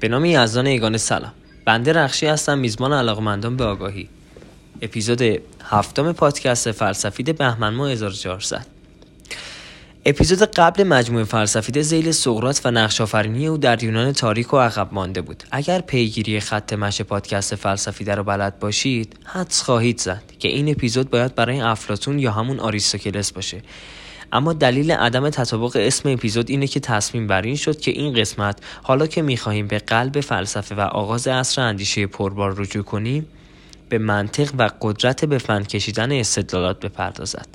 به نام یزدان ایگان سلام. بنده رخشی هستم میزبان علاقمندان به آگاهی. اپیزود هفتم پادکست فلسفید بهمن ماه 1400 اپیزود قبل مجموعه فلسفید زیل سقراط و نقشافرینی او در یونان تاریک و عقب مانده بود. اگر پیگیری خط مش پادکست فلسفیده رو بلد باشید حدس خواهید زد که این اپیزود باید برای افلاتون یا همون آریستوکلس باشه. اما دلیل عدم تطابق اسم اپیزود اینه که تصمیم بر این شد که این قسمت حالا که می‌خواهیم به قلب فلسفه و آغاز عصر اندیشه پربار رجوع کنیم به منطق و قدرت به فن کشیدن استدلالات بپردازد.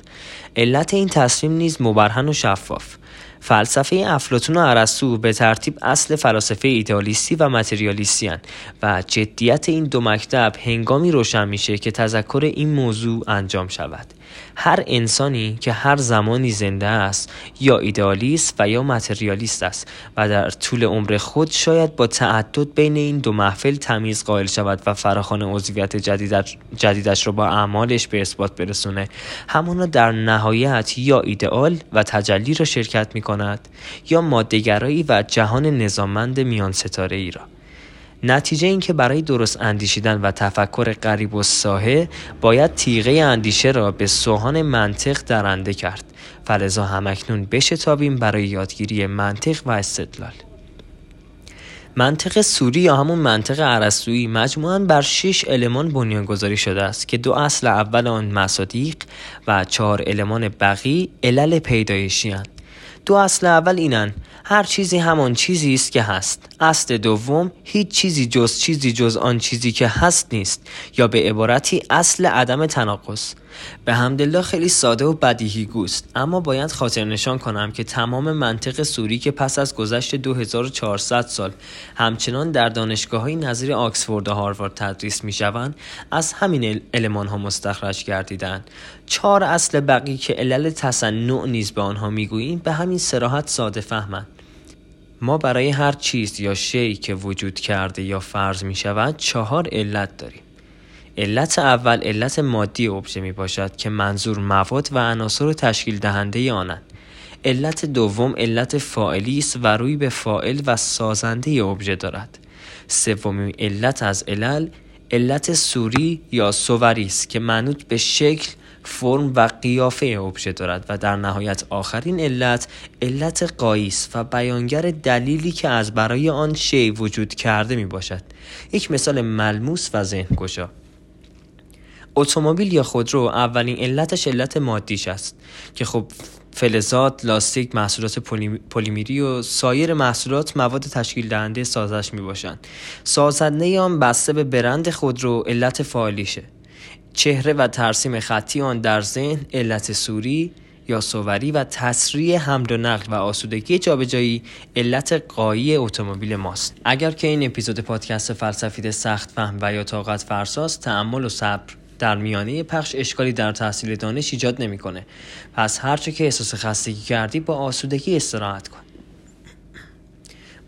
علت این تصمیم نیز مبرهن و شفاف. فلسفه افلاتون و ارسطو به ترتیب اصل فلاسفه ایدالیستی و متریالیستی و جدیت این دو مکتب هنگامی روشن میشه که تذکر این موضوع انجام شود. هر انسانی که هر زمانی زنده است یا ایدالیست و یا متریالیست است و در طول عمر خود شاید با تعدد بین این دو محفل تمیز قائل شود و فراخان عضویت جدیدش, را با اعمالش به اثبات برسونه. همانا در نهایت یا ایدئال و تجلی را شرکت می کند یا مادهگرایی و جهان نظاممند میان ستاره ای را. نتیجه این که برای درست اندیشیدن و تفکر قریب و ساحه باید تیغه اندیشه را به سوهان منطق درنده کرد. فلزا همکنون بشتابیم برای یادگیری منطق و استدلال. منطق سوری یا همون منطق عرستویی مجموعاً بر شش المان بنیانگذاری شده است که دو اصل اول آن مصادیق و چهار المان بقی علل پیدایشی دو اصل اول اینن. هر چیزی همان چیزی است که هست. اصل دوم هیچ چیزی جز چیزی جز آن چیزی که هست نیست. یا به عبارتی اصل عدم تناقض. به همدلله خیلی ساده و بدیهی گوست. اما باید خاطر نشان کنم که تمام منطق سوری که پس از گذشت 2400 سال همچنان در دانشگاه های نظیر آکسفورد و هاروارد تدریس می شوند از همین علمان ها مستخرج گردیدن چهار اصل بقی که علل تصنع نیز به آنها می‌گوییم به همین سراحت ساده فهمند. ما برای هر چیز یا شی که وجود کرده یا فرض می شود چهار علت داریم. علت اول علت مادی ابژه می باشد که منظور مواد و عناصر تشکیل دهنده آنند. علت دوم علت فاعلی است و روی به فائل و سازنده ابژه دارد. سومین علت از علل علت سوری یا سووری است که منوط به شکل فرم و قیافه ابژه دارد و در نهایت آخرین علت علت قایس و بیانگر دلیلی که از برای آن شی وجود کرده می باشد یک مثال ملموس و ذهن گشا اتومبیل یا خودرو اولین علتش علت مادیش است که خب فلزات، لاستیک، محصولات پلیمیری و سایر محصولات مواد تشکیل دهنده سازش می باشند. سازنده آن بسته به برند خودرو علت فعالیشه. چهره و ترسیم خطی آن در ذهن علت سوری یا سووری و تسریع حمل و نقل و آسودگی جابجایی علت قایی اتومبیل ماست اگر که این اپیزود پادکست فلسفید سخت فهم و یا طاقت فرساست تعمل و صبر در میانه پخش اشکالی در تحصیل دانش ایجاد نمی‌کنه. پس هرچه که احساس خستگی کردی با آسودگی استراحت کن.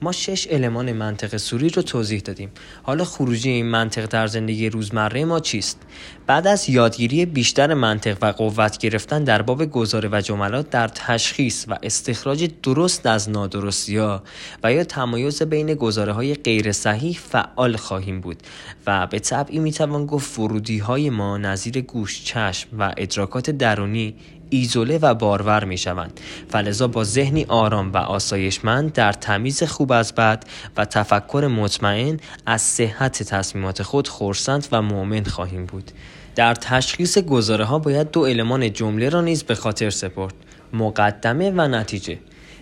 ما شش المان منطق سوری رو توضیح دادیم. حالا خروجی این منطق در زندگی روزمره ما چیست؟ بعد از یادگیری بیشتر منطق و قوت گرفتن در باب گزاره و جملات در تشخیص و استخراج درست از نادرستی ها و یا تمایز بین گزاره های غیر صحیح فعال خواهیم بود و به طبعی می‌توان گفت ورودی های ما نظیر گوش چشم و ادراکات درونی ایزوله و بارور می شوند فلزا با ذهنی آرام و آسایشمند در تمیز خوب از بد و تفکر مطمئن از صحت تصمیمات خود خورسند و مؤمن خواهیم بود. در تشخیص گزاره ها باید دو المان جمله را نیز به خاطر سپرد مقدمه و نتیجه.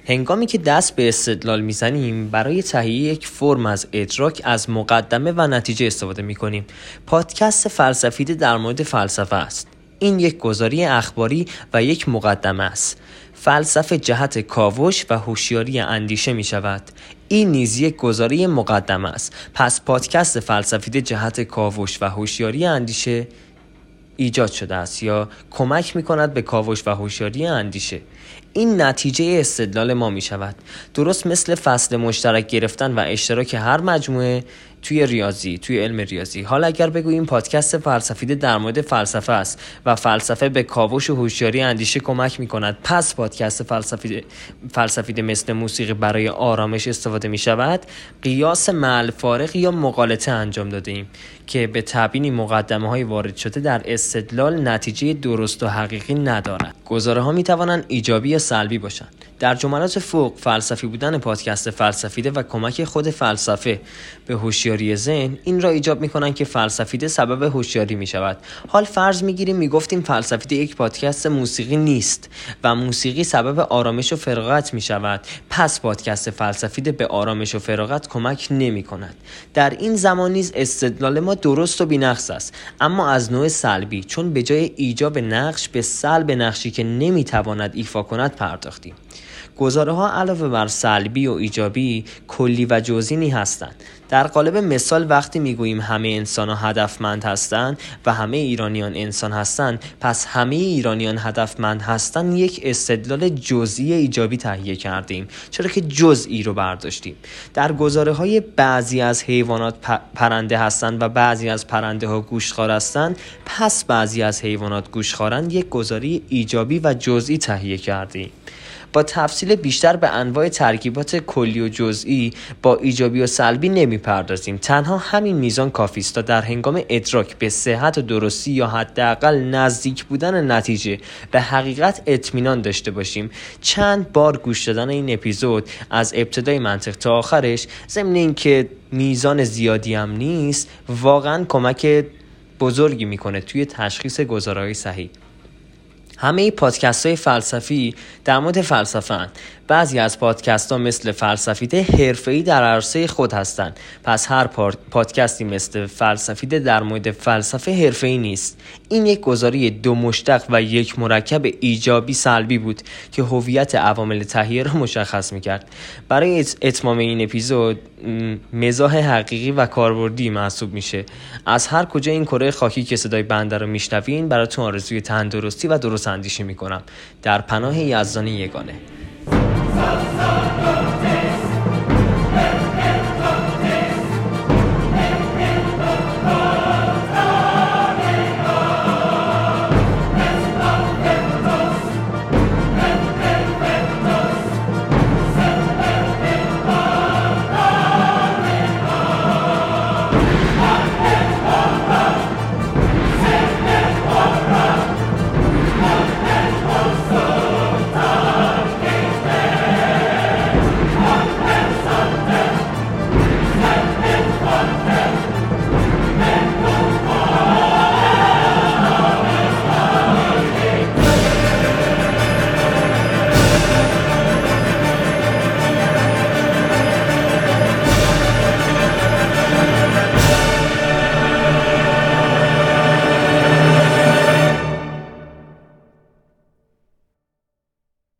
هنگامی که دست به استدلال می‌زنیم برای تهیه یک فرم از ادراک از مقدمه و نتیجه استفاده می کنیم پادکست فلسفیده در مورد فلسفه است. این یک گزاری اخباری و یک مقدمه است. فلسفه جهت کاوش و هوشیاری اندیشه می شود این نیز یک گزاری مقدمه است. پس پادکست فلسفیده جهت کاوش و هوشیاری اندیشه ایجاد شده است یا کمک می کند به کاوش و هوشیاری اندیشه. این نتیجه استدلال ما می شود درست مثل فصل مشترک گرفتن و اشتراک هر مجموعه توی ریاضی توی علم ریاضی. حالا اگر بگوییم پادکست فلسفیده در مورد فلسفه است و فلسفه به کاوش و هوشیاری اندیشه کمک می کند پس پادکست فلسفیده, فلسفیده مثل موسیقی برای آرامش استفاده می شود قیاس مل فارق یا مقالطه انجام داده که به تبیینی مقدمه های وارد شده در استدلال نتیجه درست و حقیقی ندارد. گزاره ها می توانند ایجابی یا سلبی باشند. در جملات فوق فلسفی بودن پادکست فلسفیده و کمک خود فلسفه به هوشیاری ذهن این را ایجاب می کنند که فلسفیده سبب هوشیاری می شود حال فرض می گیریم می گفتیم فلسفیده یک پادکست موسیقی نیست و موسیقی سبب آرامش و فراغت می شود پس پادکست فلسفیده به آرامش و فراغت کمک نمی کند در این زمان نیز استدلال ما درست و بینقص است. اما از نوع سلبی چون به جای ایجاب نقش به سلب نقشی که نمی‌تواند ایفا کند پرداختیم. گزاره ها علاوه بر سلبی و ایجابی کلی و جزینی هستند. در قالب مثال وقتی می‌گوییم همه انسان ها هدفمند هستند و همه ایرانیان انسان هستند پس همه ایرانیان هدفمند هستند یک استدلال جزئی ایجابی تهیه کردیم چرا که جزئی رو برداشتیم. در گزاره های بعضی از حیوانات پرنده هستند و بعضی از پرنده ها گوشتخوار هستند پس بعضی از حیوانات گوشتخوارند یک گزاری ایجابی و جزئی تهیه کردیم. با تفصیل بیشتر به انواع ترکیبات کلی و جزئی با ایجابی و سلبی نمی‌پردازیم. تنها همین میزان کافی است تا در هنگام ادراک به صحت و درستی یا حداقل نزدیک بودن نتیجه به حقیقت اطمینان داشته باشیم. چند بار گوش دادن این اپیزود از ابتدای منطق تا آخرش ضمن اینکه میزان زیادی هم نیست واقعا کمک بزرگی می‌کنه توی تشخیص گزارهای صحیح. همه پادکست های فلسفی در مورد فلسفه بعضی از پادکست ها مثل فلسفیده حرفه‌ای در عرصه خود هستند. پس هر پادکستی مثل فلسفیده در مورد فلسفه حرفه‌ای نیست. این یک گزاری دو مشتق و یک مرکب ایجابی سلبی بود که هویت عوامل تهیه را مشخص می‌کرد. برای اتمام این اپیزود مزاح حقیقی و کاربردی محسوب میشه. از هر کجا این کره خاکی که صدای بنده رو میشنوین براتون آرزوی تندرستی و درست اندیشی می‌کنم. در پناه یزدان یگانه.